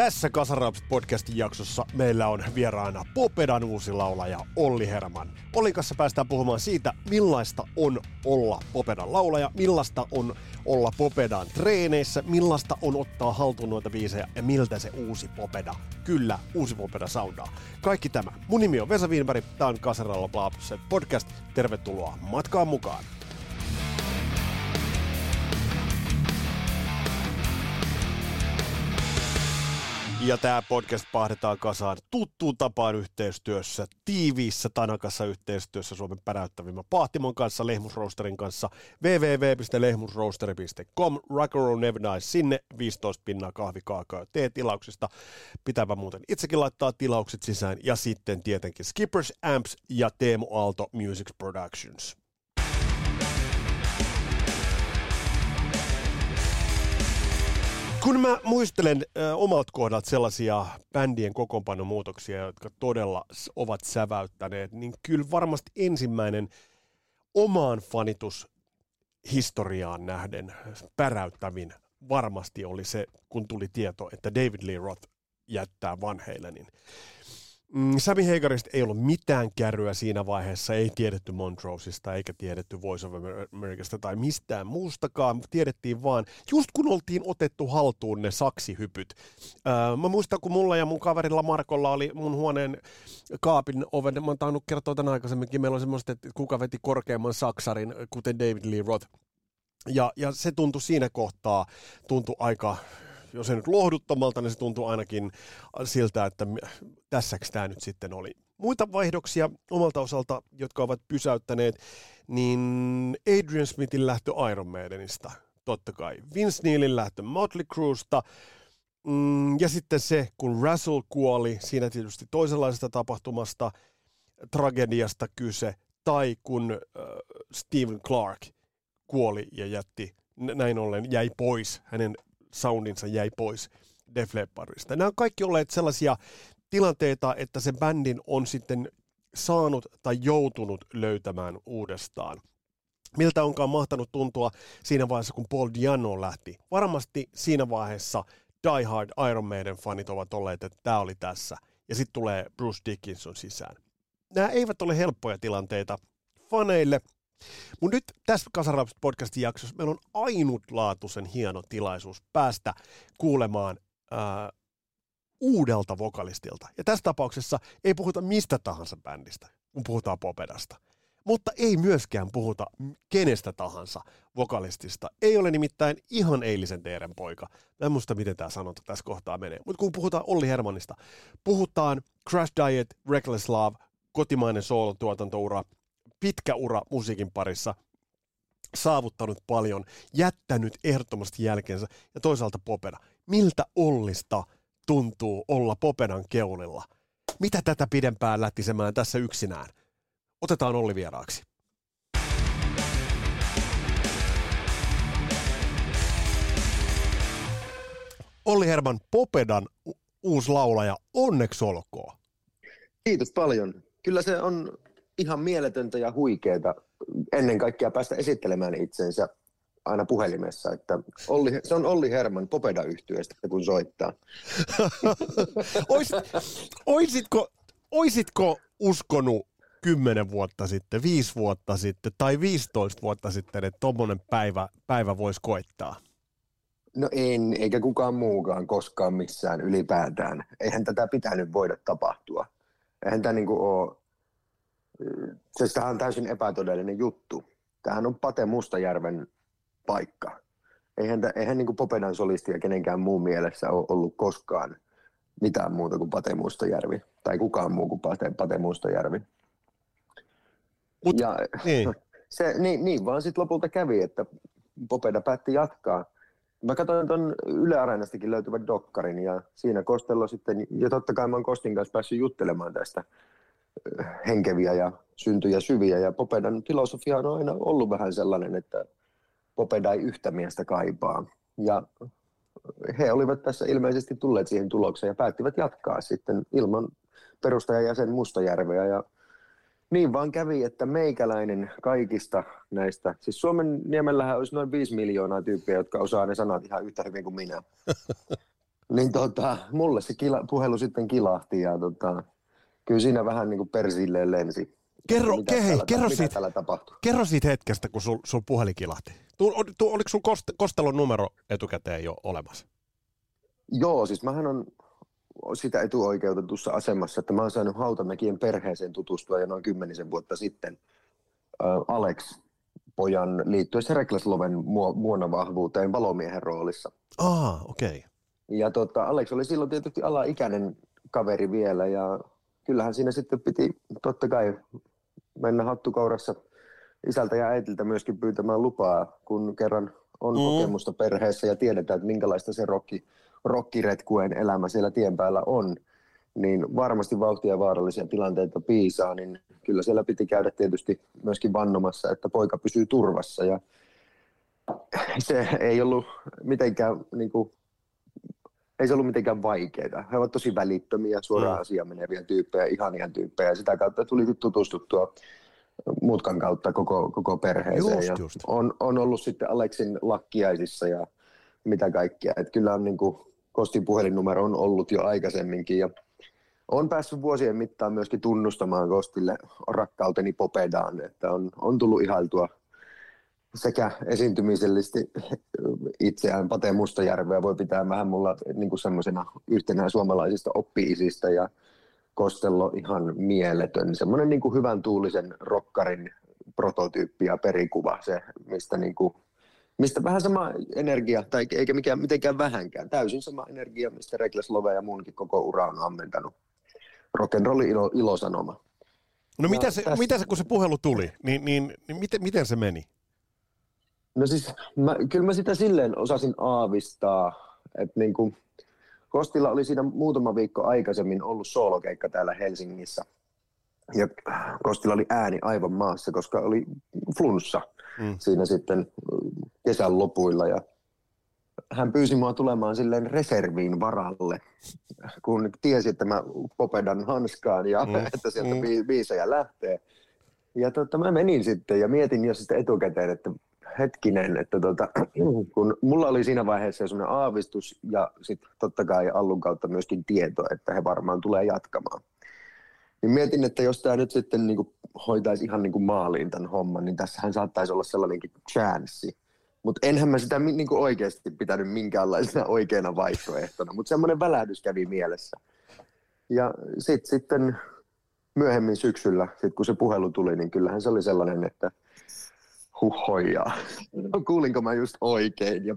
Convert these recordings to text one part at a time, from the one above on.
Tässä Kasarapset podcastin jaksossa meillä on vieraana Popedan uusi laulaja Olli Herman. Ollin kanssa päästään puhumaan siitä, millaista on olla Popedan laulaja, millaista on olla Popedan treeneissä, millaista on ottaa haltuun noita biisejä ja miltä se uusi Popeda, kyllä uusi Popeda soundaa. Kaikki tämä. Mun nimi on Vesa Wienberg, tää on Kasarapset podcast. Tervetuloa matkaan mukaan. Ja tämä podcast pahdetaan kasaan tuttuun tapaan yhteistyössä, tiiviissä tanakassa yhteistyössä Suomen päräyttävimmän Pahtimon kanssa, Lehmusroosterin kanssa, www.lehmusroosteri.com, Rock'n'Roll Never Dies, sinne 15 pinnaa kahvikaakaa tee tilauksista. Pitävä muuten itsekin laittaa tilaukset sisään, ja sitten tietenkin Skippers, Amps ja Teemu Aalto Music Productions. Kun mä muistelen äh, omalta kohdalta sellaisia bändien kokoonpanomuutoksia, jotka todella ovat säväyttäneet, niin kyllä varmasti ensimmäinen omaan fanitushistoriaan nähden päräyttävin varmasti oli se, kun tuli tieto, että David Lee Roth jättää Van Halenin. Mm, Sami Heikarista ei ollut mitään kärryä siinä vaiheessa, ei tiedetty Montroseista eikä tiedetty Voice of Americasta tai mistään muustakaan. Tiedettiin vaan, just kun oltiin otettu haltuun ne saksihypyt. Öö, mä muistan, kun mulla ja mun kaverilla Markolla oli mun huoneen kaapin oven, mä oon tainnut kertoa tämän aikaisemminkin, meillä on semmoista, että kuka veti korkeamman saksarin, kuten David Lee Roth. Ja, ja se tuntui siinä kohtaa, tuntui aika jos ei nyt lohduttomalta, niin se tuntuu ainakin siltä, että tässäks tämä nyt sitten oli. Muita vaihdoksia omalta osalta, jotka ovat pysäyttäneet, niin Adrian Smithin lähtö Iron Maidenista, totta kai. Vince Neilin lähtö Motley Cruesta, mm, ja sitten se, kun Russell kuoli, siinä tietysti toisenlaisesta tapahtumasta, tragediasta kyse, tai kun äh, Stephen Clark kuoli ja jätti, näin ollen jäi pois hänen soundinsa jäi pois Def Leppardista. Nämä on kaikki olleet sellaisia tilanteita, että se bändin on sitten saanut tai joutunut löytämään uudestaan. Miltä onkaan mahtanut tuntua siinä vaiheessa, kun Paul Diano lähti? Varmasti siinä vaiheessa Die Hard Iron Maiden fanit ovat olleet, että tämä oli tässä. Ja sitten tulee Bruce Dickinson sisään. Nämä eivät ole helppoja tilanteita faneille, mutta nyt tässä Kasarapset podcastin jaksossa meillä on ainutlaatuisen hieno tilaisuus päästä kuulemaan ää, uudelta vokalistilta. Ja tässä tapauksessa ei puhuta mistä tahansa bändistä, kun puhutaan popedasta. Mutta ei myöskään puhuta kenestä tahansa vokalistista. Ei ole nimittäin ihan eilisen teeren poika. Mä en muista, miten tämä sanonta tässä kohtaa menee. Mutta kun puhutaan Olli Hermanista, puhutaan Crash Diet, Reckless Love, kotimainen soolotuotantoura – pitkä ura musiikin parissa, saavuttanut paljon, jättänyt ehdottomasti jälkeensä ja toisaalta Popeda. Miltä Ollista tuntuu olla Popedan keulilla? Mitä tätä pidempään lättisemään tässä yksinään? Otetaan Olli vieraaksi. Olli Herman Popedan uusi laulaja, onneksi olkoon. Kiitos paljon. Kyllä se on ihan mieletöntä ja huikeeta ennen kaikkea päästä esittelemään itsensä aina puhelimessa, että Olli, se on Olli Herman popeda yhtyeestä kun soittaa. Oisit, oisitko, oisitko uskonut kymmenen vuotta sitten, viisi vuotta sitten tai 15 vuotta sitten, että tuommoinen päivä, päivä voisi koittaa? No en, eikä kukaan muukaan koskaan missään ylipäätään. Eihän tätä pitänyt voida tapahtua. Eihän tämä niinku ole se tämähän on täysin epätodellinen juttu. Tämähän on Pate Mustajärven paikka. Eihän, eihän niin kuin Popedan solistia kenenkään muun mielessä ole ollut koskaan mitään muuta kuin Pate Mustajärvi. Tai kukaan muu kuin Pate, Pate Mustajärvi. Mut, ja, niin. Se, niin, niin vaan sitten lopulta kävi, että Popeda päätti jatkaa. Mä katsoin tuon Yle Areenastakin löytyvän dokkarin ja siinä Kostello sitten, ja totta kai mä oon Kostin kanssa päässyt juttelemaan tästä henkeviä ja syntyjä syviä. Ja Popedan filosofia on aina ollut vähän sellainen, että Popeda ei yhtä miestä kaipaa. Ja he olivat tässä ilmeisesti tulleet siihen tulokseen ja päättivät jatkaa sitten ilman perustajajäsen Mustajärveä. Ja niin vaan kävi, että meikäläinen kaikista näistä, siis Suomen niemellähän olisi noin 5 miljoonaa tyyppiä, jotka osaa ne sanat ihan yhtä hyvin kuin minä. niin tota, mulle se kila, puhelu sitten kilahti ja tota, kyllä siinä vähän niin kuin persilleen lensi. Kerro, mitä hei, täällä, kerro, mitä siitä, kerro siitä hetkestä, kun sul, sun puhelin kilahti. Tu, tu, oliko sun kost, kostelon numero etukäteen jo olemassa? Joo, siis mähän on sitä etuoikeutetussa asemassa, että mä oon saanut Hautamäkien perheeseen tutustua jo noin kymmenisen vuotta sitten äh, Alex pojan liittyessä Reklasloven muonavahvuuteen valomiehen roolissa. Ah, okei. Okay. Ja tota, Alex oli silloin tietysti alaikäinen kaveri vielä ja kyllähän siinä sitten piti totta kai mennä hattukourassa isältä ja äitiltä myöskin pyytämään lupaa, kun kerran on mm. kokemusta perheessä ja tiedetään, että minkälaista se rokki, rokkiretkuen elämä siellä tien päällä on, niin varmasti vauhtia vaarallisia tilanteita piisaa, niin kyllä siellä piti käydä tietysti myöskin vannomassa, että poika pysyy turvassa ja se ei ollut mitenkään niin kuin, ei se ollut mitenkään vaikeaa. He ovat tosi välittömiä, suoraan mm. asiaan meneviä tyyppejä, ihania tyyppejä. Ja sitä kautta tuli tutustuttua mutkan kautta koko, koko perheeseen. Just, ja just. On, on ollut sitten Aleksin lakkiaisissa ja mitä kaikkea. Et kyllä on niin kuin, Kostin puhelinnumero on ollut jo aikaisemminkin. Ja on päässyt vuosien mittaan myöskin tunnustamaan Kostille rakkauteni Popedaan, että on, on tullut ihailtua sekä esiintymisellisesti itseään Pate Mustajärveä voi pitää vähän mulla niin kuin semmoisena yhtenä suomalaisista oppiisista ja Kostello ihan mieletön, semmoinen niin kuin hyvän tuulisen rokkarin prototyyppi ja perikuva, se mistä, niin kuin, mistä vähän sama energia, tai eikä mikään, mitenkään vähänkään, täysin sama energia, mistä Rekles Love ja munkin koko ura on ammentanut. Rock'n'rolli ilo, ilosanoma. No Ja mitä se, tässä- mitä se, kun se puhelu tuli, niin, niin, niin miten, miten se meni? No siis, mä, kyllä mä sitä silleen osasin aavistaa, että niin kuin Kostilla oli siinä muutama viikko aikaisemmin ollut soolokeikka täällä Helsingissä. Ja Kostilla oli ääni aivan maassa, koska oli flunssa Mm. siinä sitten mm, kesän lopuilla. Ja hän pyysi mua tulemaan silleen reserviin varalle, kun tiesi, että mä popedan hanskaan ja Mm, että sieltä mm. mm. biisejä lähtee. Ja tota, mä menin sitten ja mietin jo sitten etukäteen, että hetkinen, että tota, kun mulla oli siinä vaiheessa semmoinen aavistus ja sitten totta kai Allun kautta myöskin tieto, että he varmaan tulee jatkamaan. Niin mietin, että jos tämä nyt sitten niin hoitaisi ihan niin kuin maaliin tämän homman, niin tässähän saattaisi olla sellainenkin chanssi. Mutta enhän mä sitä niin kuin oikeasti pitänyt minkäänlaisena oikeana vaihtoehtona, mutta semmoinen välähdys kävi mielessä. Ja sitten sitten myöhemmin syksyllä, sit kun se puhelu tuli, niin kyllähän se oli sellainen, että huhojaa. No, kuulinko mä just oikein? Ja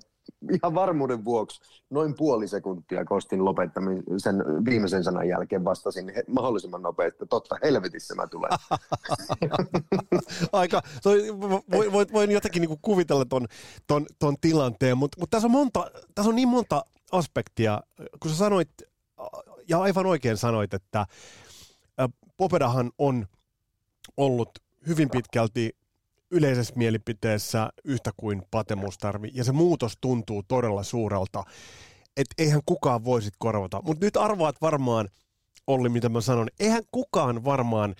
ihan varmuuden vuoksi noin puoli sekuntia kostin lopettamisen viimeisen sanan jälkeen vastasin he- mahdollisimman nopeasti, että totta helvetissä mä tulen. Aika, toi, voin, voin, voin jotenkin niinku kuvitella ton, ton, ton tilanteen, mutta mut tässä, on monta, tässä on niin monta aspektia, kun sä sanoit, ja aivan oikein sanoit, että Popedahan on ollut hyvin pitkälti yleisessä mielipiteessä yhtä kuin Pate Mustarvi, ja se muutos tuntuu todella suurelta, että eihän kukaan voisi korvata. Mutta nyt arvaat varmaan, Olli, mitä mä sanon, eihän kukaan varmaan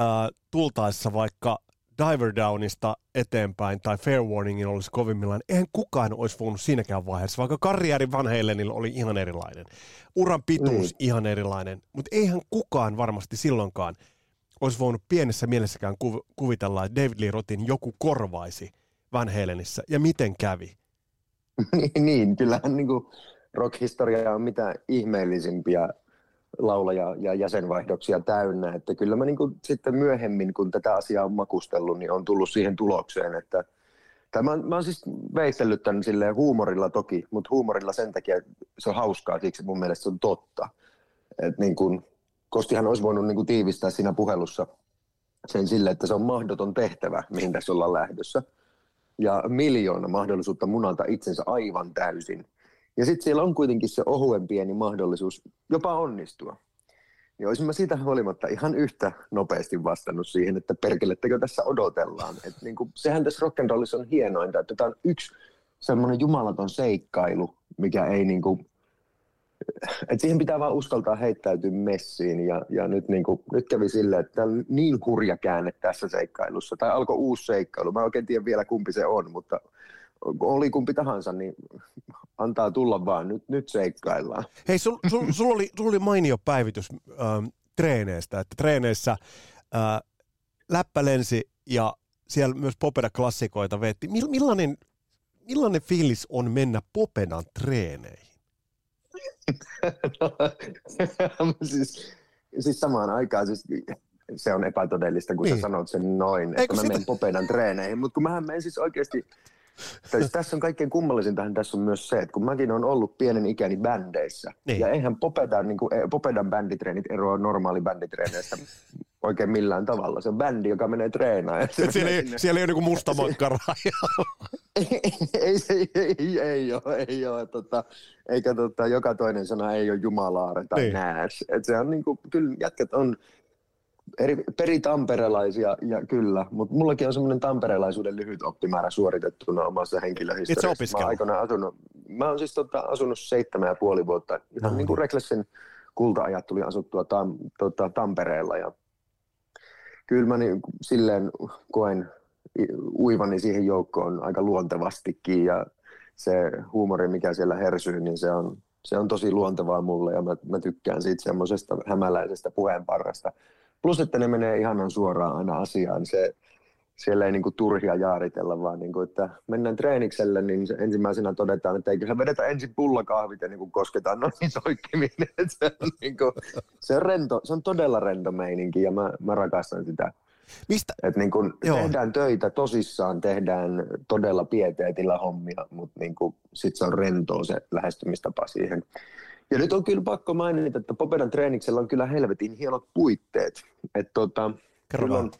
äh, tultaessa vaikka Diver Downista eteenpäin tai Fair Warningin olisi kovimmillaan, eihän kukaan olisi voinut siinäkään vaiheessa, vaikka karrieri Van Halenilla oli ihan erilainen, uran pituus Mm. ihan erilainen, mutta eihän kukaan varmasti silloinkaan olisi voinut pienessä mielessäkään kuv- kuvitella, että David Lee Rothin joku korvaisi Van Halenissä, ja miten kävi? niin, kyllähän niin kuin rock-historia on mitä ihmeellisimpiä laulaja- ja jäsenvaihdoksia täynnä. Että kyllä mä niin kuin sitten myöhemmin, kun tätä asiaa on makustellut, niin on tullut siihen tulokseen, että Tämä, mä oon siis veistellyt tämän silleen huumorilla toki, mutta huumorilla sen takia että se on hauskaa, siksi mun mielestä se on totta. Et niin kun, Kostihan olisi voinut niin kun tiivistää siinä puhelussa sen sille, että se on mahdoton tehtävä, mihin tässä ollaan lähdössä. Ja miljoona mahdollisuutta munalta itsensä aivan täysin. Ja sitten siellä on kuitenkin se ohuen pieni mahdollisuus jopa onnistua. niin olisin mä siitä huolimatta ihan yhtä nopeasti vastannut siihen, että perkelettekö tässä odotellaan. Et niin kuin, sehän tässä rock'n'rollissa on hienointa, että tämä on yksi semmoinen jumalaton seikkailu, mikä ei niin kuin, että siihen pitää vaan uskaltaa heittäytyä messiin ja, ja nyt, niin kuin, nyt kävi silleen, että on niin hurja käänne tässä seikkailussa, tai alkoi uusi seikkailu, mä oikein tiedä vielä kumpi se on, mutta oli kumpi tahansa, niin antaa tulla vaan, nyt, nyt seikkaillaan. Hei, sul, sul, sul, oli, sul oli mainio päivitys ähm, treeneistä, että treeneissä äh, läppä lensi ja siellä myös Popeda-klassikoita vetti. Millainen, millainen fiilis on mennä Popedan treeneihin? no, siis, siis samaan aikaan siis se on epätodellista, kun niin. sä sanot sen noin, että Eikö mä sitä... menen Popedan treeneihin. Mutta kun mähän menen siis oikeasti Siis tässä on kaikkein kummallisintahan tässä on myös se, että kun mäkin olen ollut pienen ikäni bändeissä, niin. ja eihän Popedan, niin kuin, eh, Popedan bänditreenit eroa normaali bänditreeneistä oikein millään tavalla. Se on bändi, joka menee treenaan. siellä, ei, siellä ei ole niin musta makkaraa. ei, ei, ei, ei, ole, ei ole. Tota, eikä tota, joka toinen sana ei ole jumalaare tai niin. nääs. Et se on niin kuin, kyllä jätkät on eri, peritamperelaisia, ja kyllä, mutta mullakin on semmoinen tamperelaisuuden lyhyt oppimäärä suoritettuna omassa henkilöhistoriassa. Mä asunut, mä oon siis tota, asunut seitsemän ja puoli vuotta, ihan no, niin kuin Reklessin kulta-ajat tuli asuttua tam, tota, Tampereella, ja kyllä mä niin, silleen koen uivani siihen joukkoon aika luontevastikin, ja se huumori, mikä siellä hersyy, niin se on, se on tosi luontevaa mulle, ja mä, mä tykkään siitä semmoisesta hämäläisestä puheenparrasta Plus, että ne menee ihanan suoraan aina asiaan. Se, siellä ei niinku turhia jaaritella, vaan niinku, että mennään treenikselle, niin se ensimmäisenä todetaan, että eiköhän vedetä ensin pullakahvit ja niinku kosketaan noihin soikkimiin. se, on niinku, se, on rento, se on todella rento meininki ja mä, mä rakastan sitä. Mistä? Et niin kun tehdään töitä tosissaan, tehdään todella pieteetillä hommia, mutta niin sitten se on rentoa se lähestymistapa siihen. Ja nyt on kyllä pakko mainita, että Popedan treeniksellä on kyllä helvetin hienot puitteet. Että tota, on,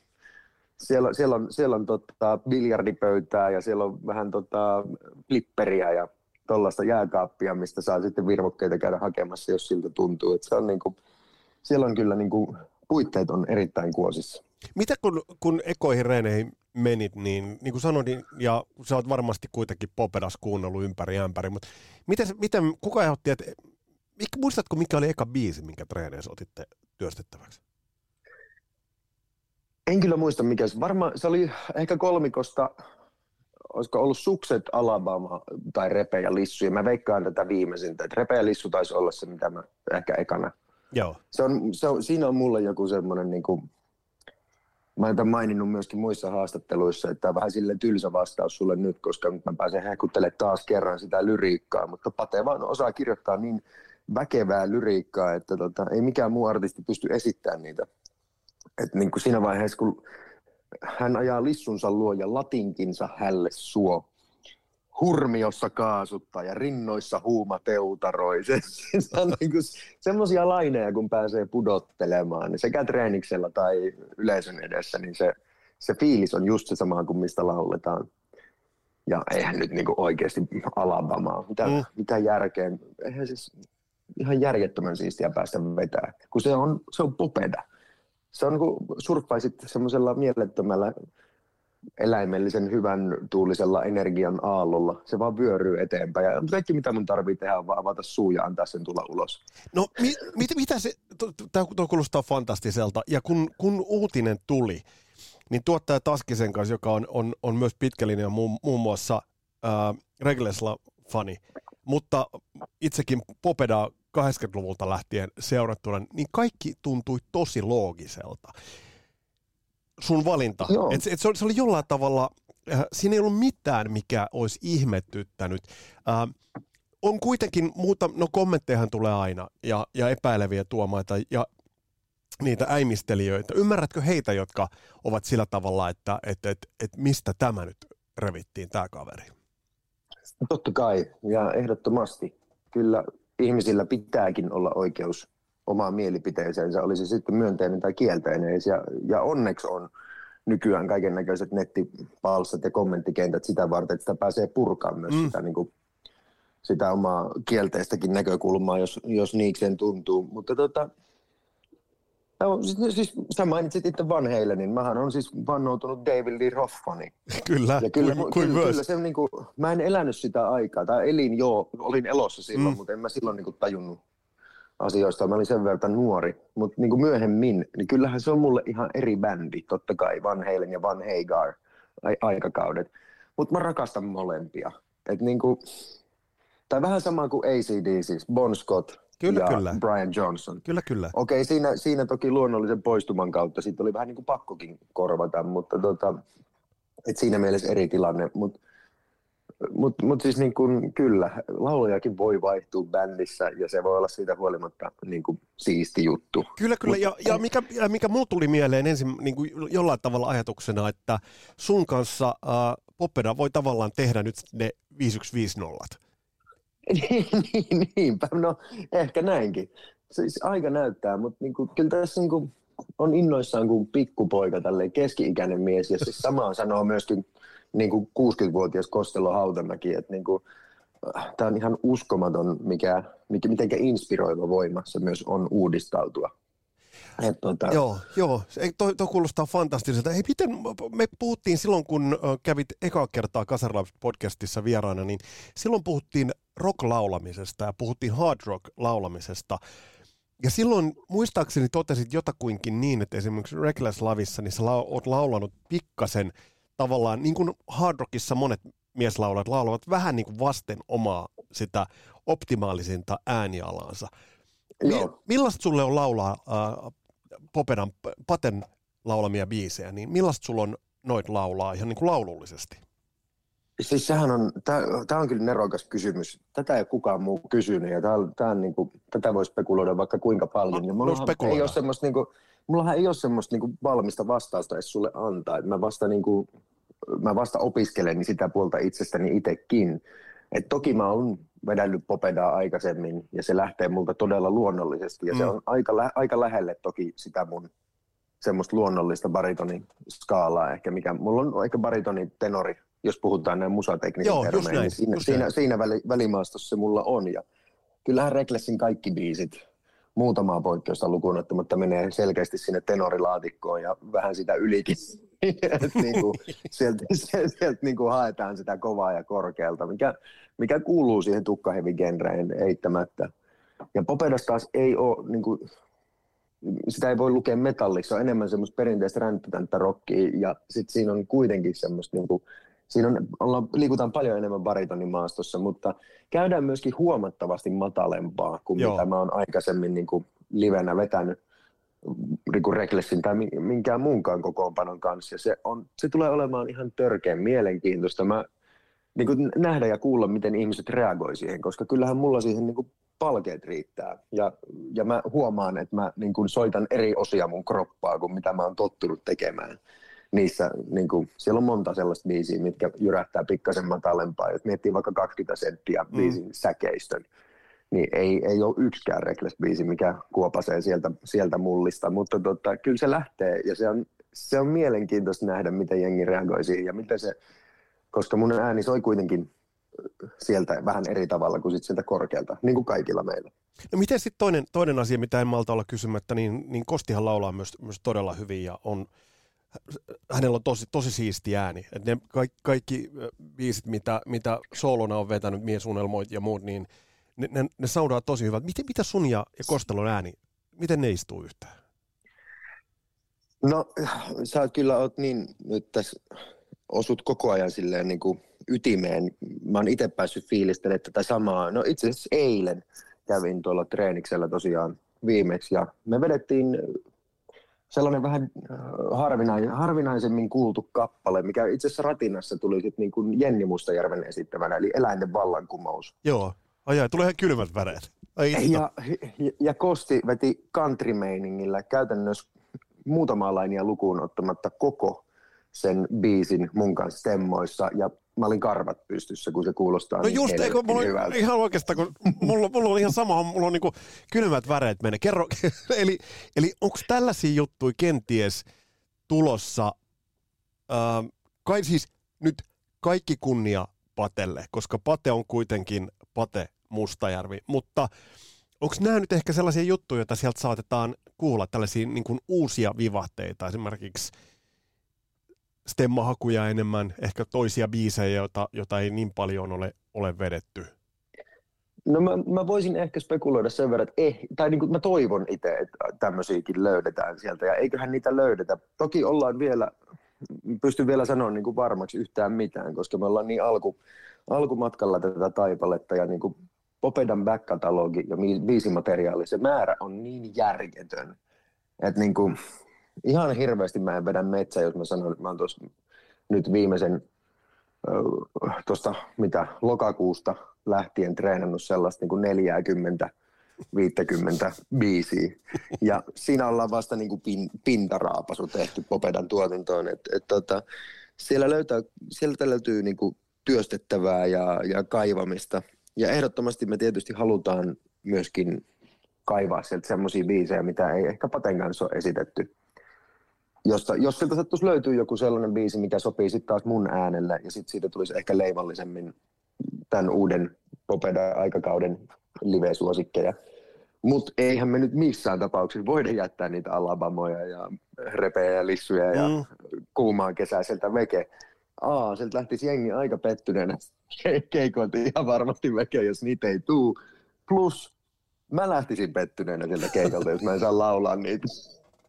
siellä, siellä on, siellä on tota, biljardipöytää ja siellä on vähän tota, flipperiä ja tuollaista jääkaappia, mistä saa sitten virvokkeita käydä hakemassa, jos siltä tuntuu. Että se on niinku, siellä on kyllä niinku, puitteet on erittäin kuosissa. Mitä kun, kun ekoihin reeneihin menit, niin niin kuin sanoin, niin, ja sä oot varmasti kuitenkin Popedas kuunnellut ympäri ämpäri, mutta miten, miten kuka ehdotti, että muistatko, mikä oli eka biisi, minkä treeneissä otitte työstettäväksi? En kyllä muista mikä se. Varmaan se oli ehkä kolmikosta, olisiko ollut Sukset, Alabama tai Repe ja Lissu. Ja mä veikkaan tätä viimeisintä. Että Repe ja Lissu taisi olla se, mitä mä ehkä ekana. Joo. Se on, se on, siinä on mulle joku semmoinen, niin kuin, mä olen maininnut myöskin muissa haastatteluissa, että tämä on vähän sille tylsä vastaus sulle nyt, koska nyt mä pääsen hehkuttelemaan taas kerran sitä lyriikkaa. Mutta Pate vaan osaa kirjoittaa niin väkevää lyriikkaa, että tota, ei mikään muu artisti pysty esittämään niitä. Et niin kuin siinä vaiheessa, kun hän ajaa lissunsa luo ja latinkinsa hälle suo, hurmiossa kaasuttaa ja rinnoissa huuma teutaroi. Se, se on niin semmoisia laineja, kun pääsee pudottelemaan, niin sekä treeniksellä tai yleisön edessä, niin se, se fiilis on just se sama kuin mistä lauletaan. Ja eihän nyt niin oikeasti Alabamaa. Mitä, mm. mitä järkeä? Eihän siis ihan järjettömän siistiä päästä vetää, kun se on, se on popeda. Se on kuin surffaisit semmoisella mielettömällä eläimellisen hyvän tuulisella energian aallolla. Se vaan vyöryy eteenpäin. Ja kaikki, mitä mun tarvii tehdä, on vaan avata suu ja antaa sen tulla ulos. No, mi, mit, mitä se, tämä kuulostaa fantastiselta. Ja kun, kun uutinen tuli, niin tuottaja Taskisen kanssa, joka on, on, on myös pitkällinen muun, muun muassa äh, Reglesla-fani, mutta itsekin Popeda 80-luvulta lähtien seurattuna, niin kaikki tuntui tosi loogiselta. Sun valinta. Et, et se, oli, se oli jollain tavalla, äh, siinä ei ollut mitään, mikä olisi ihmettyttänyt. Äh, on kuitenkin muuta, no kommenttejahan tulee aina, ja, ja epäileviä tuomaita, ja niitä äimistelijöitä. Ymmärrätkö heitä, jotka ovat sillä tavalla, että et, et, et mistä tämä nyt revittiin, tämä kaveri? Totta kai, ja ehdottomasti. Kyllä ihmisillä pitääkin olla oikeus omaan mielipiteeseensä, oli se sitten myönteinen tai kielteinen. Ja, ja onneksi on nykyään kaiken näköiset nettipalstat ja kommenttikentät sitä varten, että sitä pääsee purkamaan myös mm. sitä, niin kuin, sitä omaa kielteistäkin näkökulmaa, jos, jos niikseen tuntuu. Mutta tota, No, siis, siis sä mainitsit itse Van Halenin. Mähän on siis vannoutunut David Lee Roth-fani. Kyllä, Ja kyllä, kuin, kyllä, kuin kyllä, se on niin kuin, mä en elänyt sitä aikaa. Tai elin joo, olin elossa silloin, mm. mutta en mä silloin niin kuin tajunnut asioista. Mä olin sen verran nuori. Mutta niin kuin myöhemmin, niin kyllähän se on mulle ihan eri bändi. Totta kai Van Halen ja Van Hagar ai- aikakaudet. Mutta mä rakastan molempia. Et niin kuin, tai vähän sama kuin ACD, siis Bon Scott Kyllä, ja kyllä. Brian Johnson. Kyllä, kyllä. Okei, siinä, siinä toki luonnollisen poistuman kautta sitten oli vähän niin kuin pakkokin korvata, mutta tota, et siinä mielessä eri tilanne. Mutta mut, mut siis niin kuin, kyllä, laulajakin voi vaihtua bändissä ja se voi olla siitä huolimatta niin kuin siisti juttu. Kyllä, kyllä. Ja, ja mikä, ja mikä mulla tuli mieleen ensin niin kuin jollain tavalla ajatuksena, että sun kanssa äh, Popeda voi tavallaan tehdä nyt ne 5150. niin, niinpä, no ehkä näinkin. Siis aika näyttää, mutta niinku, kyllä tässä niinku on innoissaan kuin pikkupoika, tälleen keski-ikäinen mies, ja siis samaa sanoo myöskin niinku 60-vuotias Kostelo Hautamäki, että niinku, tämä on ihan uskomaton, mikä, mikä, mitenkä inspiroiva voima se myös on uudistautua. Et, tota, Joo, joo. Ei, toi, toi kuulostaa fantastiselta. Hei, miten, me puhuttiin silloin, kun kävit ekaa kertaa Kasarlabs podcastissa vieraana, niin silloin puhuttiin rock-laulamisesta ja puhuttiin hard rock-laulamisesta. Ja silloin muistaakseni totesit jotakuinkin niin, että esimerkiksi Reckless Lavissa, niin sä lau- oot laulanut pikkasen tavallaan, niin kuin hard rockissa monet mieslaulajat laulavat vähän niin kuin vasten omaa sitä optimaalisinta äänialaansa. Mi- millaista sulle on laulaa äh, Popedan, Paten laulamia biisejä, niin millaista sulla on noit laulaa ihan niin kuin laulullisesti? Siis sehän on, tämä on kyllä nerokas kysymys. Tätä ei kukaan muu kysynyt ja tää, on- tää on niinku, tätä voi spekuloida vaikka kuinka paljon. Ja No, mullahan spekuloida. ei ole semmoista, niinku, mullahan ei ole semmoista niinku valmista vastausta edes sulle antaa. Et mä, vasta, niinku, mä vasta opiskelen sitä puolta itsestäni itsekin. Et toki mä oon vedännyt popedaa aikaisemmin ja se lähtee multa todella luonnollisesti ja mm. se on aika, lä- aika lähelle toki sitä mun semmoista luonnollista baritonin skaalaa ehkä, mikä mulla on ehkä baritoni tenori, jos puhutaan näin musateknisen Joo, termein, näin, niin siinä, siinä, näin. siinä väli, välimaastossa se mulla on. Ja kyllähän Recklessin kaikki biisit, muutamaa poikkeusta lukuun ottamatta, menee selkeästi sinne tenorilaatikkoon ja vähän sitä ylikin. Et niinku, sieltä sieltä, sieltä niinku haetaan sitä kovaa ja korkealta, mikä, mikä kuuluu siihen tukkahevigenreen eittämättä. Ja Popedas taas ei ole, niin kuin, sitä ei voi lukea metalliksi, se on enemmän semmoista perinteistä ränttätänttä rockia, ja sitten siinä on kuitenkin semmoista, niin kuin, siinä on, ollaan, liikutaan paljon enemmän baritonin maastossa, mutta käydään myöskin huomattavasti matalempaa kuin Joo. mitä mä oon aikaisemmin niin kuin livenä vetänyt niin kuin Recklessin tai min- minkään muunkaan kokoonpanon kanssa. Ja se, on, se tulee olemaan ihan törkeän mielenkiintoista. Mä niin kuin nähdä ja kuulla, miten ihmiset reagoi siihen, koska kyllähän mulla siihen niin kuin palkeet riittää. Ja, ja mä huomaan, että mä niin kuin soitan eri osia mun kroppaa kuin mitä mä oon tottunut tekemään. Niissä, niin kuin, siellä on monta sellaista biisiä, mitkä jyrähtää pikkasen matalempaa. Jos miettii vaikka 20 senttiä Mm. biisin säkeistön, niin ei, ei ole yksikään Reckless-biisi, mikä kuopasee sieltä, sieltä mullista. Mutta tota, kyllä se lähtee ja se on, se on mielenkiintoista nähdä, miten jengi reagoi siihen ja miten se, koska mun ääni soi kuitenkin sieltä vähän eri tavalla kuin sit sieltä korkealta, niin kuin kaikilla meillä. No miten sitten toinen, toinen asia, mitä en malta olla kysymättä, niin, niin Kostihan laulaa myös, myös todella hyvin ja on, hänellä on tosi, tosi siisti ääni. Et ne kaikki, kaikki biisit, mitä, mitä soolona on vetänyt, miesunelmoit ja muut, niin ne, ne, ne saudaa tosi hyvät. Miten, mitä sun ja, ja Kostelon ääni, miten ne istuu yhteen? No, sä oot kyllä oot niin nyt tässä osut koko ajan silleen niin kuin ytimeen. Mä oon itse päässyt fiilistelemään tätä samaa. No itse asiassa eilen kävin tuolla treeniksellä tosiaan viimeksi ja me vedettiin sellainen vähän äh, harvinai, harvinaisemmin kuultu kappale, mikä itse asiassa ratinassa tuli sitten niin kuin Jenni Mustajärven esittävänä, eli Eläinten vallankumous. Joo, ajaa, tulee ihan kylmät väreet. Ai. Ja, ja, ja Kosti veti country-meiningillä käytännössä muutamaa lainia lukuun ottamatta koko sen biisin mun kanssa stemmoissa ja mä olin karvat pystyssä, kun se kuulostaa No niin just, eikö, mulla hyvältä. ihan oikeastaan, kun mulla, mulla on ihan sama, mulla on niinku kylmät väreet menee. Kerro, eli, eli onko tällaisia juttuja kenties tulossa, ähm, kai siis nyt kaikki kunnia Patelle, koska Pate on kuitenkin Pate Mustajärvi, mutta onko nämä nyt ehkä sellaisia juttuja, joita sieltä saatetaan kuulla tällaisia niin kuin uusia vivahteita, esimerkiksi stemmahakuja enemmän, ehkä toisia biisejä, joita, joita ei niin paljon ole, ole vedetty? No mä, mä voisin ehkä spekuloida sen verran, että eh, tai niin kuin mä toivon itse, että tämmöisiäkin löydetään sieltä, ja eiköhän niitä löydetä. Toki ollaan vielä, pystyn vielä sanoa niin kuin varmaksi yhtään mitään, koska me ollaan niin alku, alkumatkalla tätä taipaletta, ja niin kuin Popedan back-katalogi ja biisimateriaali, se määrä on niin järjetön, että niin kuin, ihan hirveästi mä en vedä metsä, jos mä sanon, että mä oon nyt viimeisen tuosta mitä lokakuusta lähtien treenannut sellaista niin kuin 40 50 biisiä. Ja siinä ollaan vasta niin kuin pin, pintaraapasu tehty Popedan tuotantoon. Et, et tota, siellä, löytää, sieltä löytyy niin kuin työstettävää ja, ja kaivamista. Ja ehdottomasti me tietysti halutaan myöskin kaivaa sieltä semmoisia biisejä, mitä ei ehkä Paten kanssa ole esitetty josta, jos sieltä sattuisi löytyy joku sellainen biisi, mikä sopii sitten taas mun äänelle, ja sitten siitä tulisi ehkä leimallisemmin tämän uuden Popeda-aikakauden live-suosikkeja. Mutta eihän me nyt missään tapauksessa voida jättää niitä Alabamoja ja repejä ja lissuja ja mm. kuumaa kesäiseltä veke. Aa, sieltä lähtisi jengi aika pettyneenä keikoilta ihan varmasti veke, jos niitä ei tuu. Plus mä lähtisin pettyneenä sieltä keikolta, jos mä en saa laulaa niitä.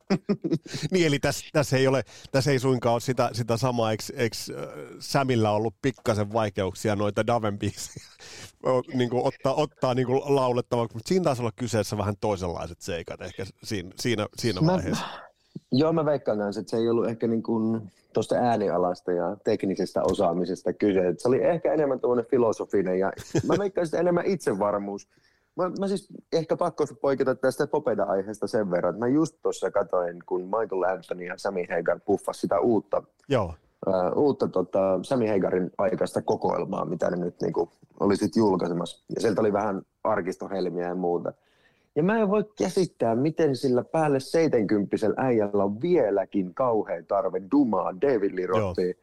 niin, eli tässä, tässä, ei ole, tässä ei suinkaan ole sitä, sitä samaa, eikö, eikö Sämillä ollut pikkasen vaikeuksia noita Daven biisejä niin kuin ottaa, ottaa niin kuin laulettavaksi, mutta siinä taisi olla kyseessä vähän toisenlaiset seikat ehkä siinä, siinä, siinä vaiheessa. Mä, joo, mä veikkaan kanssa, että se ei ollut ehkä niin kuin tuosta äänialasta ja teknisestä osaamisesta kyse. Se oli ehkä enemmän tuommoinen filosofinen ja mä veikkaan että enemmän itsevarmuus. Mä, mä siis ehkä pakko poiketa tästä Popeda-aiheesta sen verran, että mä just tuossa katoin, kun Michael Anthony ja Sammy Hagar puffas sitä uutta, Joo. Uh, uutta tota, Sammy Hagarin aikaista kokoelmaa, mitä ne nyt niinku, oli sit julkaisemassa. Ja sieltä oli vähän arkistohelmiä ja muuta. Ja mä en voi käsittää, miten sillä päälle 70 äijällä on vieläkin kauhean tarve dumaa David Lee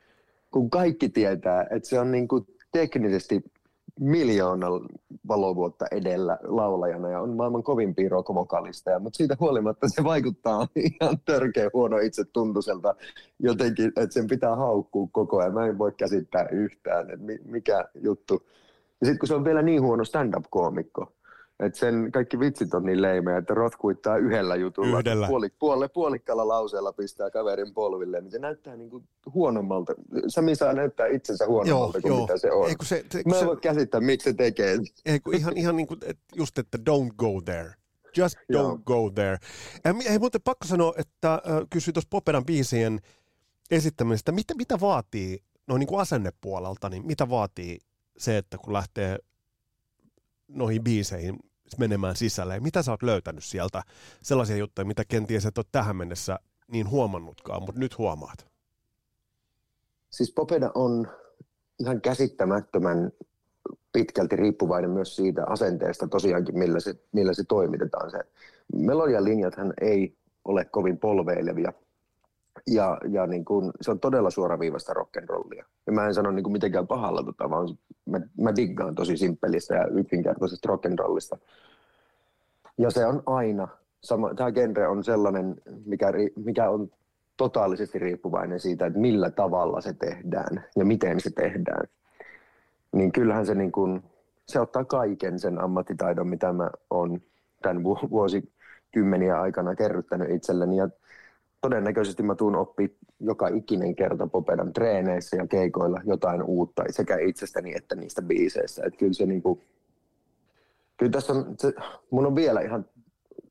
kun kaikki tietää, että se on niinku teknisesti miljoona valovuotta edellä laulajana ja on maailman kovimpia rock-vokalisteja, mutta siitä huolimatta se vaikuttaa ihan törkeä huono itsetuntuiselta jotenkin, että sen pitää haukkua koko ajan. Mä en voi käsittää yhtään, että mikä juttu. Ja sitten kun se on vielä niin huono stand-up-koomikko, että sen kaikki vitsit on niin leimejä, että Roth kuittaa yhdellä jutulla. Yhdellä. Puoli, puoli, puolikkaalla lauseella pistää kaverin polville, niin se näyttää niin kuin huonommalta. Sami saa näyttää itsensä huonommalta joo, kuin joo. mitä se on. Ei, se, se, Mä en se, voi käsittää, miksi se tekee. Ei, kun ihan, ihan niin kuin, et just, että don't go there. Just don't joo. go there. Ei muuten pakko sanoa, että äh, kysyi tuossa Popedan biisien esittämisestä, mitä, mitä vaatii no niin kuin asennepuolelta, niin mitä vaatii se, että kun lähtee noihin biiseihin menemään sisälle. Ja mitä sä oot löytänyt sieltä sellaisia juttuja, mitä kenties et ole tähän mennessä niin huomannutkaan, mutta nyt huomaat? Siis Popeda on ihan käsittämättömän pitkälti riippuvainen myös siitä asenteesta tosiaankin, millä se, millä se toimitetaan. Se melodian linjathan ei ole kovin polveilevia ja, ja niin kuin, se on todella suoraviivasta rock'n'rollia. Ja mä en sano niin mitenkään pahalla, tota, vaan mä, mä diggaan tosi simppelistä ja yksinkertaisesta rock'n'rollista. Ja se on aina, sama, tämä genre on sellainen, mikä, mikä on totaalisesti riippuvainen siitä, että millä tavalla se tehdään ja miten se tehdään. Niin kyllähän se, niin kuin, se ottaa kaiken sen ammattitaidon, mitä mä oon tämän vuosikymmeniä aikana kerryttänyt itselleni. Ja todennäköisesti mä tuun oppi joka ikinen kerta Popedan treeneissä ja keikoilla jotain uutta sekä itsestäni että niistä biiseistä. Että kyllä se niinku, kyllä tässä on, se, mun on vielä ihan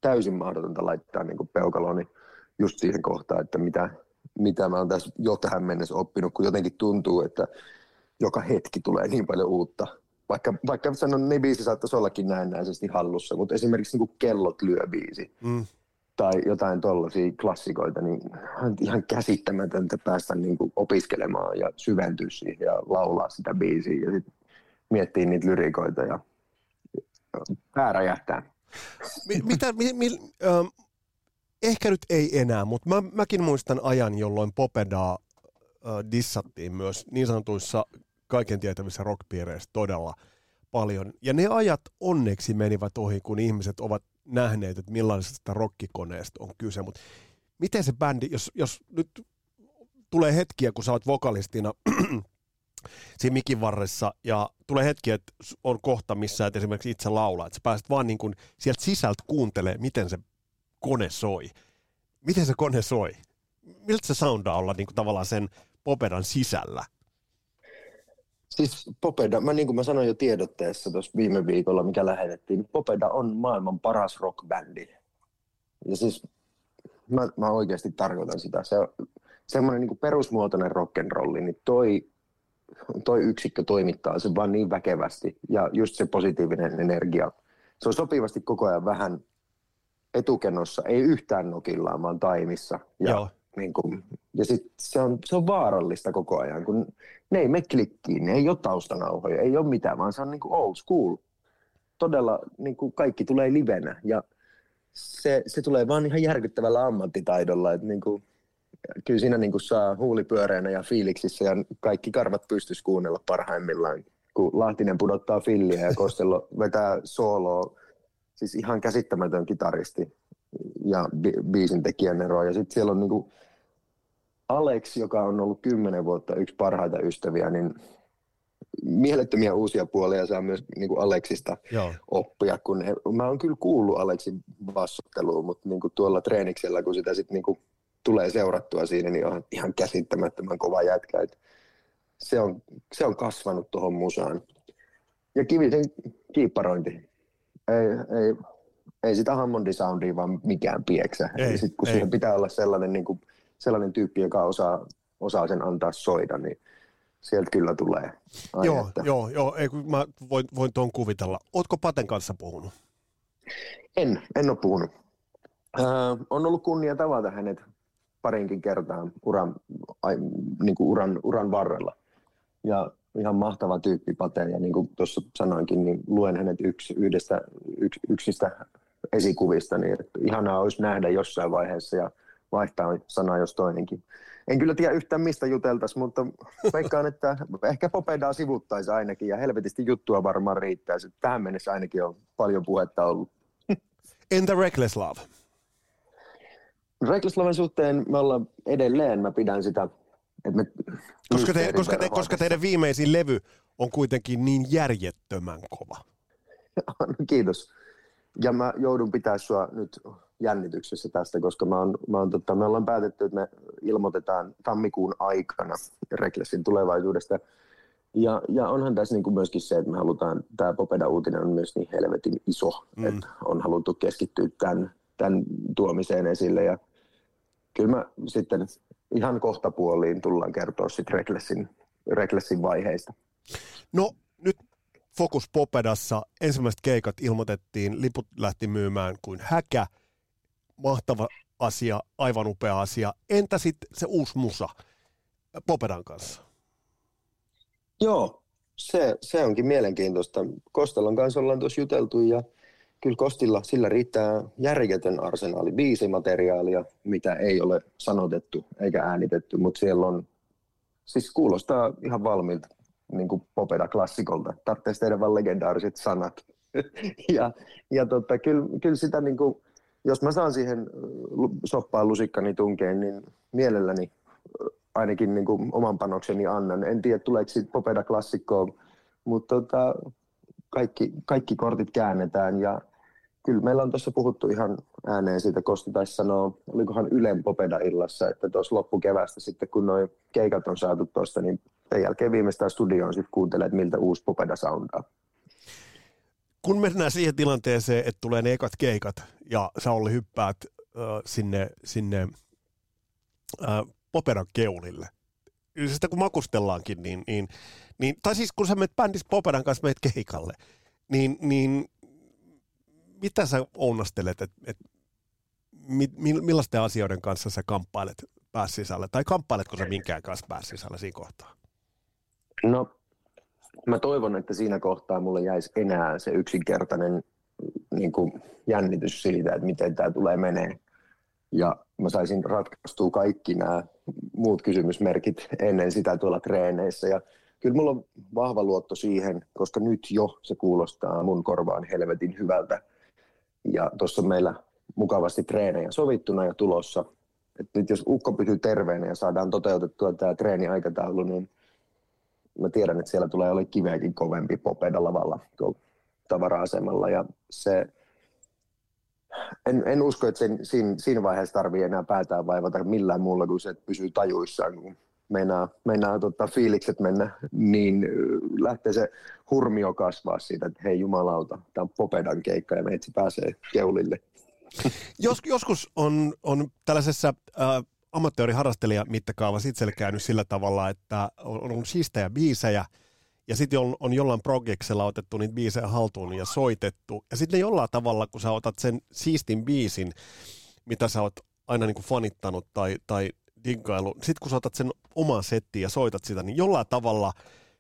täysin mahdotonta laittaa niinku peukaloni just siihen kohtaan, että mitä, mitä mä oon tässä jo tähän mennessä oppinut, kun jotenkin tuntuu, että joka hetki tulee niin paljon uutta. Vaikka, vaikka sanon, ne biisi saattaisi ollakin näennäisesti hallussa, mutta esimerkiksi niin kuin kellot lyö biisi. Mm tai jotain tollaisia klassikoita, niin ihan käsittämätöntä päästä niin kuin opiskelemaan ja syventyä siihen ja laulaa sitä biisiä ja sitten miettiä niitä lyrikoita ja pää räjähtää. Mitä, mi, mi, ähm, ehkä nyt ei enää, mutta mä, mäkin muistan ajan, jolloin Popedaa äh, dissattiin myös niin sanotuissa kaiken tietävissä rockpiireissä todella paljon. Ja ne ajat onneksi menivät ohi, kun ihmiset ovat nähneet, että millaisesta rockikoneesta on kyse, mutta miten se bändi, jos, jos nyt tulee hetkiä, kun sä oot vokalistina siinä mikin varressa ja tulee hetki, että on kohta, missä et esimerkiksi itse laulaa, että sä pääset vaan niin kuin sieltä sisältä kuuntelee, miten se kone soi. Miten se kone soi? Miltä se soundaa olla niin kuin tavallaan sen Popedan sisällä? Siis Popeda, mä, niin kuin mä sanoin jo tiedotteessa tuossa viime viikolla, mikä lähetettiin, niin Popeda on maailman paras rockbändi. Ja siis mä, mä oikeasti tarkoitan sitä. Se on semmoinen niin perusmuotoinen rock'n'rolli, niin toi, toi yksikkö toimittaa sen vaan niin väkevästi. Ja just se positiivinen energia. Se on sopivasti koko ajan vähän etukenossa, ei yhtään nokillaan, vaan taimissa. Ja Joo niin kuin, ja sit se, on, se on vaarallista koko ajan, kun ne ei me klikkiin, ne ei ole taustanauhoja, ei ole mitään, vaan se on niin kuin old school. Todella niin kuin kaikki tulee livenä ja se, se tulee vaan ihan järkyttävällä ammattitaidolla, että niin kuin, kyllä siinä niin kuin saa huulipyöreänä ja fiiliksissä ja kaikki karvat pystyisi kuunnella parhaimmillaan, kun Lahtinen pudottaa filliä ja Kostello vetää sooloa, siis ihan käsittämätön kitaristi ja bi- biisin tekijän eroa. Ja sitten siellä on niinku Alex, joka on ollut kymmenen vuotta yksi parhaita ystäviä, niin mielettömiä uusia puolia saa myös niin kuin Aleksista Joo. oppia. Kun he, mä oon kyllä kuullut Aleksin bassotteluun, mutta niin kuin tuolla treeniksellä, kun sitä sitten niin tulee seurattua siinä, niin on ihan käsittämättömän kova jätkä. Et se, on, se on kasvanut tuohon musaan. Ja Kivisen kiipparointi. Ei, ei, ei sitä Hammondi soundia vaan mikään pieksä. Ei, sit, kun ei. siihen pitää olla sellainen niin kuin, sellainen tyyppi, joka osaa, osaa sen antaa soida, niin sieltä kyllä tulee Joo, joo, joo ei, mä voin, voin tuon kuvitella. Ootko Paten kanssa puhunut? En, en ole puhunut. Äh, on ollut kunnia tavata hänet parinkin kertaa uran, ai, niin kuin uran, uran varrella. Ja ihan mahtava tyyppi Pate, ja niin kuin tuossa sanoinkin, niin luen hänet yksi, yhdestä, yks, yksistä esikuvista, niin että ihanaa olisi nähdä jossain vaiheessa, ja vaihtaa sana jos toinenkin. En kyllä tiedä yhtään mistä juteltaisiin, mutta veikkaan, että ehkä Popedaa sivuttaisi ainakin ja helvetisti juttua varmaan riittäisi. Tähän mennessä ainakin on paljon puhetta ollut. Entä Reckless Love? Reckless Loven suhteen me ollaan edelleen, mä pidän sitä, että me koska, te, koska, te, koska teidän viimeisin levy on kuitenkin niin järjettömän kova. Kiitos. Ja mä joudun pitää sua nyt jännityksessä tästä, koska mä oon, mä oon, tota, me ollaan päätetty, että me ilmoitetaan tammikuun aikana Reklessin tulevaisuudesta. Ja, ja onhan tässä niin kuin myöskin se, että me halutaan, tämä Popeda-uutinen on myös niin helvetin iso, mm. että on haluttu keskittyä tämän, tämän tuomiseen esille. Ja kyllä mä sitten ihan kohta puoliin tullaan kertoa sitten Reklessin, Reklessin vaiheista. No nyt Focus Popedassa ensimmäiset keikat ilmoitettiin, liput lähti myymään kuin häkä – mahtava asia, aivan upea asia. Entä sitten se uusi musa Popedan kanssa? Joo, se, se onkin mielenkiintoista. Kostelon kanssa ollaan tuossa juteltu ja kyllä Kostilla sillä riittää järjetön arsenaali biisimateriaalia, mitä ei ole sanotettu eikä äänitetty, mutta siellä on, siis kuulostaa ihan valmiilta niin kuin Popeda-klassikolta. Tarvitsee tehdä vain legendaariset sanat. ja ja tota, kyllä, kyllä sitä niin kuin, jos mä saan siihen soppaan lusikkani tunkeen, niin mielelläni ainakin niin kuin oman panokseni annan. En tiedä, tuleeko siitä Popeda klassikkoon, mutta tota, kaikki, kaikki kortit käännetään ja kyllä meillä on tuossa puhuttu ihan ääneen siitä, Kosti taisi sanoa, olikohan Ylen Popeda-illassa, että tuossa loppukevästä sitten, kun nuo keikat on saatu tuosta, niin sen jälkeen viimeistään studioon sitten kuuntelee, että miltä uusi Popeda soundaa kun mennään siihen tilanteeseen, että tulee ne ekat keikat ja sä Olli hyppäät äh, sinne, sinne äh, Poperan keulille, sitä kun makustellaankin, niin, niin, niin, tai siis kun sä menet bändissä Poperan kanssa meet keikalle, niin, niin mitä sä onnastelet, että et, mi, millaisten asioiden kanssa sä kamppailet pääsisällä, tai kamppailetko sä minkään kanssa pääsisällä siinä kohtaa? No mä toivon, että siinä kohtaa mulle jäisi enää se yksinkertainen niin kuin jännitys siitä, että miten tämä tulee menee. Ja mä saisin ratkaistua kaikki nämä muut kysymysmerkit ennen sitä tuolla treeneissä. Ja kyllä mulla on vahva luotto siihen, koska nyt jo se kuulostaa mun korvaan helvetin hyvältä. Ja tuossa on meillä mukavasti treenejä sovittuna ja tulossa. Et nyt jos ukko pysyy terveenä ja saadaan toteutettua tämä treeniaikataulu, niin mä tiedän, että siellä tulee olla kiveäkin kovempi popeda lavalla tuolla tavara-asemalla. Ja se, en, en usko, että sen, siinä, siinä vaiheessa tarvii enää päätään vaivata millään muulla kuin se, että pysyy tajuissaan, kun meinaa, meinaa tota, fiilikset mennä, niin lähtee se hurmio kasvaa siitä, että hei jumalauta, tämä on Popedan keikka ja meitsi pääsee keulille. Jos, joskus on, on tällaisessa äh, amatööriharrastelija mittakaavassa itselle käynyt sillä tavalla, että on, on siistejä biisejä, ja sitten on, on jollain projeksella otettu niitä biisejä haltuun ja soitettu. Ja sitten jollain tavalla, kun sä otat sen siistin biisin, mitä sä oot aina niin kuin fanittanut tai, tai diggailu, sitten kun sä otat sen oman settiin ja soitat sitä, niin jollain tavalla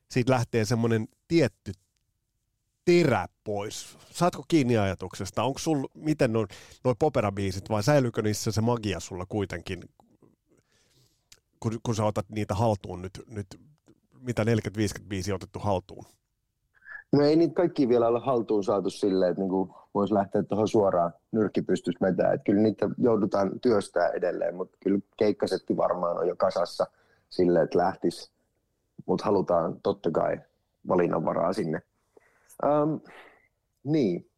siitä lähtee semmoinen tietty terä pois. Saatko kiinni ajatuksesta? Onko sul, miten noin noi poperabiisit vai säilyykö niissä se magia sulla kuitenkin, kun, kun sä otat niitä haltuun nyt, nyt mitä 40-50 biisiä otettu haltuun? No ei niitä kaikki vielä ole haltuun saatu silleen, että niinku voisi lähteä tuohon suoraan nyrkkipystys vetää. Että kyllä niitä joudutaan työstää edelleen, mutta kyllä keikkasetti varmaan on jo kasassa silleen, että lähtisi. Mutta halutaan totta kai valinnanvaraa sinne. Um, niin.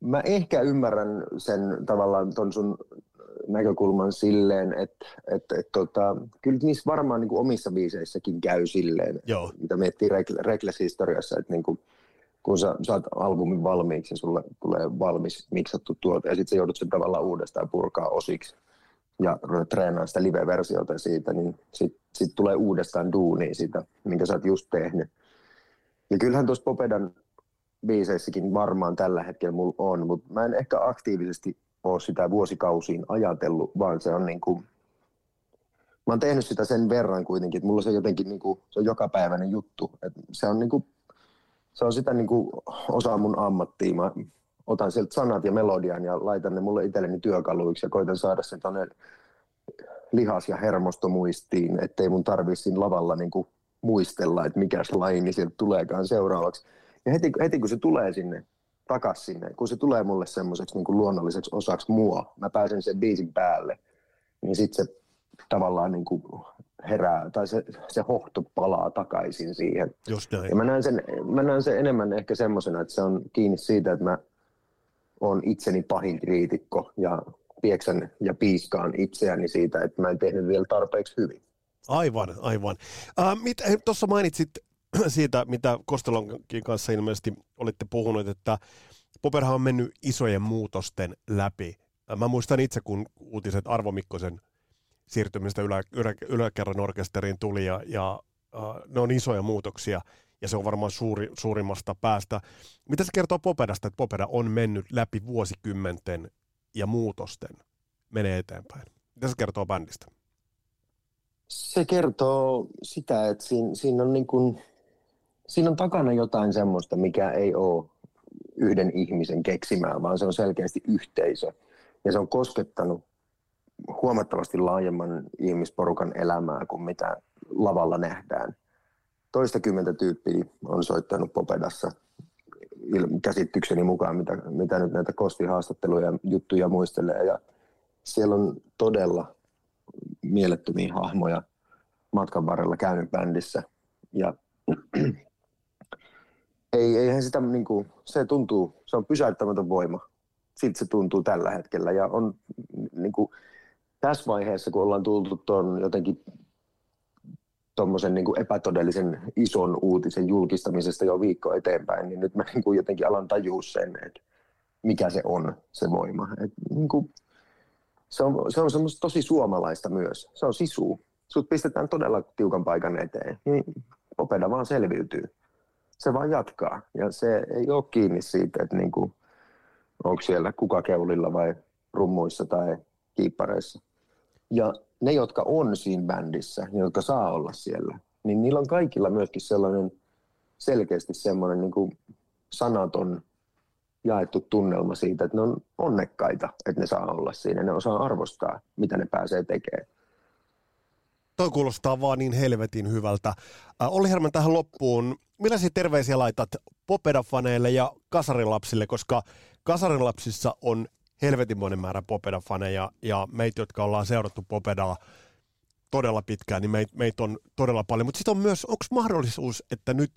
Mä ehkä ymmärrän sen tavallaan ton sun näkökulman silleen, että et, et, tota, kyllä niissä varmaan niin kuin omissa biiseissäkin käy silleen, Joo. mitä miettii Reckless-historiassa, että niin kuin, kun sä saat albumin valmiiksi ja sulle tulee valmis miksattu tuote ja sitten sä joudut sen tavallaan uudestaan purkaa osiksi ja treenaa sitä live-versiota siitä, niin sitten sit tulee uudestaan duuni siitä, minkä sä oot just tehnyt. Ja kyllähän tuossa Popedan biiseissäkin varmaan tällä hetkellä mulla on, mutta mä en ehkä aktiivisesti ole sitä vuosikausiin ajatellut, vaan se on niin kuin, mä oon tehnyt sitä sen verran kuitenkin, että mulla se jotenkin niin kuin, se on jokapäiväinen juttu. että se on niin kuin, se on sitä niin kuin osa mun ammattia. Mä otan sieltä sanat ja melodian ja laitan ne mulle itselleni työkaluiksi ja koitan saada sen tonne lihas- ja hermostomuistiin, ettei mun tarvitsi lavalla niin kuin muistella, että mikä laini sieltä tuleekaan seuraavaksi. Ja heti, heti kun se tulee sinne takaisin sinne, kun se tulee mulle semmoiseksi niin luonnolliseksi osaksi mua, mä pääsen sen biisin päälle, niin sitten se tavallaan niin kuin herää, tai se, se hohto palaa takaisin siihen. Just näin. Ja mä näen, sen, mä näen sen enemmän ehkä semmoisena, että se on kiinni siitä, että mä oon itseni pahin kriitikko ja pieksän ja piiskaan itseäni siitä, että mä en tehnyt vielä tarpeeksi hyvin. Aivan, aivan. Äh, Tuossa mainitsit siitä, mitä Kostelonkin kanssa ilmeisesti olitte puhunut, että Poperhan on mennyt isojen muutosten läpi. Mä muistan itse, kun uutiset Arvo Mikkosen siirtymistä ylä, ylä, yläkerran orkesteriin tuli, ja, ja uh, ne on isoja muutoksia, ja se on varmaan suuri, suurimmasta päästä. Mitä se kertoo Popedasta, että Popeda on mennyt läpi vuosikymmenten ja muutosten menee eteenpäin? Mitä se kertoo bändistä? Se kertoo sitä, että siinä, siinä on niin kuin siinä on takana jotain semmoista, mikä ei ole yhden ihmisen keksimää, vaan se on selkeästi yhteisö. Ja se on koskettanut huomattavasti laajemman ihmisporukan elämää kuin mitä lavalla nähdään. Toistakymmentä tyyppiä on soittanut Popedassa käsitykseni mukaan, mitä, mitä nyt näitä kostihaastatteluja ja juttuja muistelee. Ja siellä on todella mielettömiä hahmoja matkan varrella käynyt bändissä. Ja ei, eihän sitä niin kuin, se tuntuu, se on pysäyttämätön voima. Siltä se tuntuu tällä hetkellä ja on niin kuin, tässä vaiheessa, kun ollaan tultu tuon jotenkin tuommoisen niin epätodellisen ison uutisen julkistamisesta jo viikko eteenpäin, niin nyt mä niin kuin jotenkin alan tajua sen, että mikä se on, se voima. Et, niin kuin, se on, se on semmoista tosi suomalaista myös. Se on sisu. Sut pistetään todella tiukan paikan eteen, niin Popeda vaan selviytyy se vaan jatkaa. Ja se ei ole kiinni siitä, että niin kuin, onko siellä kuka keulilla vai rummuissa tai kiippareissa. Ja ne, jotka on siinä bändissä, jotka saa olla siellä, niin niillä on kaikilla myöskin sellainen selkeästi semmoinen niin kuin sanaton jaettu tunnelma siitä, että ne on onnekkaita, että ne saa olla siinä. Ne osaa arvostaa, mitä ne pääsee tekemään. Toi kuulostaa vaan niin helvetin hyvältä. Äh, Olli Herman tähän loppuun. Millaisia terveisiä laitat Popeda-faneille ja kasarilapsille, koska kasarilapsissa on helvetimoinen määrä Popeda-faneja ja meitä, jotka ollaan seurattu Popedaa todella pitkään, niin meitä meit on todella paljon. Mutta sitten on myös, onko mahdollisuus, että nyt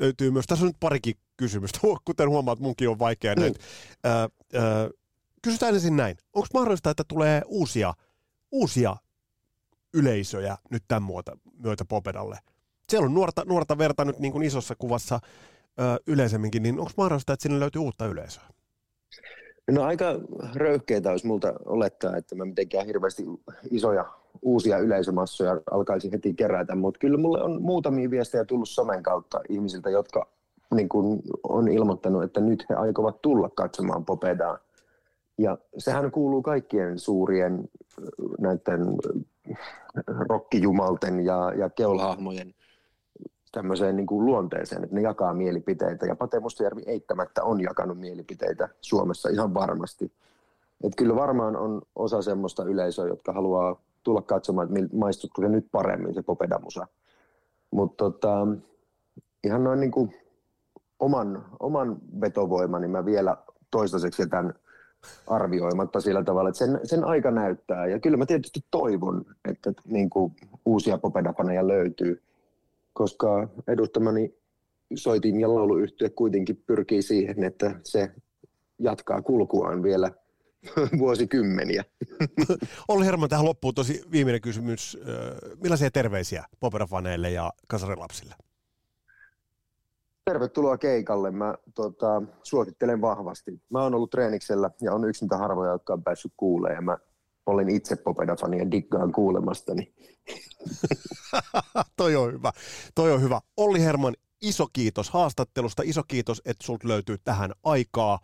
löytyy myös, tässä on nyt parikin kysymystä, kuten huomaat, munkin on vaikea mm. näitä. kysytään ensin näin, onko mahdollista, että tulee uusia, uusia yleisöjä nyt tämän muuta, myötä Popedalle? Siellä on nuorta, nuorta verta nyt niin kuin isossa kuvassa ö, yleisemminkin, niin onko mahdollista, että sinne löytyy uutta yleisöä? No aika röyhkeitä olisi multa olettaa, että mä mitenkään hirveästi isoja uusia yleisömassoja alkaisi heti kerätä, mutta kyllä mulle on muutamia viestejä tullut somen kautta ihmisiltä, jotka niin kun on ilmoittanut, että nyt he aikovat tulla katsomaan Popedaa. Ja sehän kuuluu kaikkien suurien näiden rokkijumalten ja, ja keulhahmojen tämmöiseen niin kuin luonteeseen, että ne jakaa mielipiteitä. Ja Pate Mustajärvi eittämättä on jakanut mielipiteitä Suomessa ihan varmasti. Että kyllä varmaan on osa semmoista yleisöä, jotka haluaa tulla katsomaan, että maistutko se nyt paremmin se Popedamusa. Mutta tota, ihan noin niin kuin oman, oman vetovoimani mä vielä toistaiseksi jätän arvioimatta sillä tavalla, että sen, sen aika näyttää. Ja kyllä mä tietysti toivon, että niin kuin uusia popedapaneja löytyy, koska edustamani soitin ja lauluyhtye kuitenkin pyrkii siihen, että se jatkaa kulkuaan vielä vuosikymmeniä. Olli Herman, tähän loppuu tosi viimeinen kysymys. Millaisia terveisiä poperafaneille ja kasarilapsille? Tervetuloa keikalle. Mä tota, suosittelen vahvasti. Mä oon ollut treeniksellä ja on yksi niitä harvoja, jotka on päässyt kuulee. Ja mä olen itse Popeda-fani ja diggaan kuulemastani. Toi on hyvä. Toi on hyvä. Olli Herman, iso kiitos haastattelusta. Iso kiitos, että sulta löytyy tähän aikaa.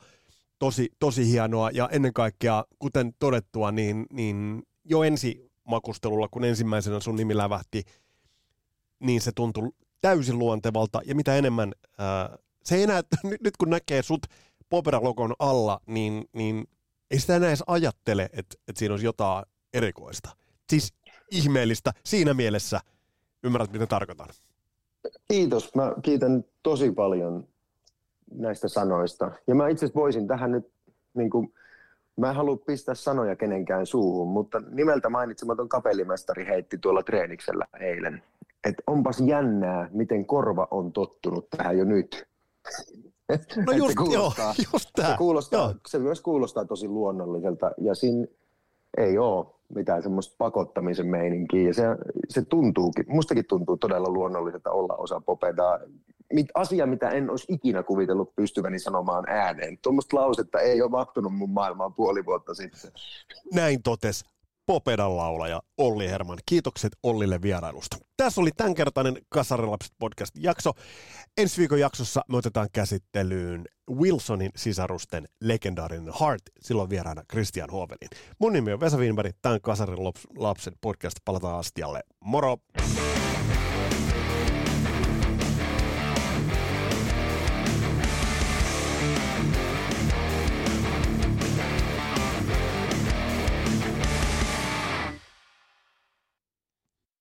Tosi, tosi hienoa ja ennen kaikkea, kuten todettua, niin, niin jo ensi makustelulla, kun ensimmäisenä sun nimi lävähti, niin se tuntui täysin luontevalta ja mitä enemmän, ää, se ei enää, nyt kun näkee sut Popera-logon alla, niin, niin ei sitä enää edes ajattele, että, että siinä olisi jotain erikoista. Siis ihmeellistä siinä mielessä, ymmärrät mitä tarkoitan. Kiitos, mä kiitän tosi paljon näistä sanoista. Ja mä itse voisin tähän nyt, niin kuin, mä en halua pistää sanoja kenenkään suuhun, mutta nimeltä mainitsematon kapellimestari heitti tuolla treeniksellä eilen että onpas jännää, miten korva on tottunut tähän jo nyt. No just, joo, just tämä. Se, kuulostaa, joo. se myös kuulostaa tosi luonnolliselta ja siinä ei ole mitään semmoista pakottamisen meininkiä. Ja se, se tuntuukin, mustakin tuntuu todella luonnolliselta olla osa Popedaa. Mit, asia, mitä en olisi ikinä kuvitellut pystyväni sanomaan ääneen. Tuommoista lausetta ei ole mahtunut mun maailmaan puoli vuotta sitten. Näin totes Popedan laulaja Olli Herman. Kiitokset Ollille vierailusta. Tässä oli tämänkertainen Kasarilapset podcast-jakso. Ensi viikon jaksossa me otetaan käsittelyyn Wilsonin sisarusten legendaarinen Heart, silloin vieraana Christian Hovelin. Mun nimi on Vesa Wienberg, tämän Kasarilapset podcast. Palataan astialle. Moro!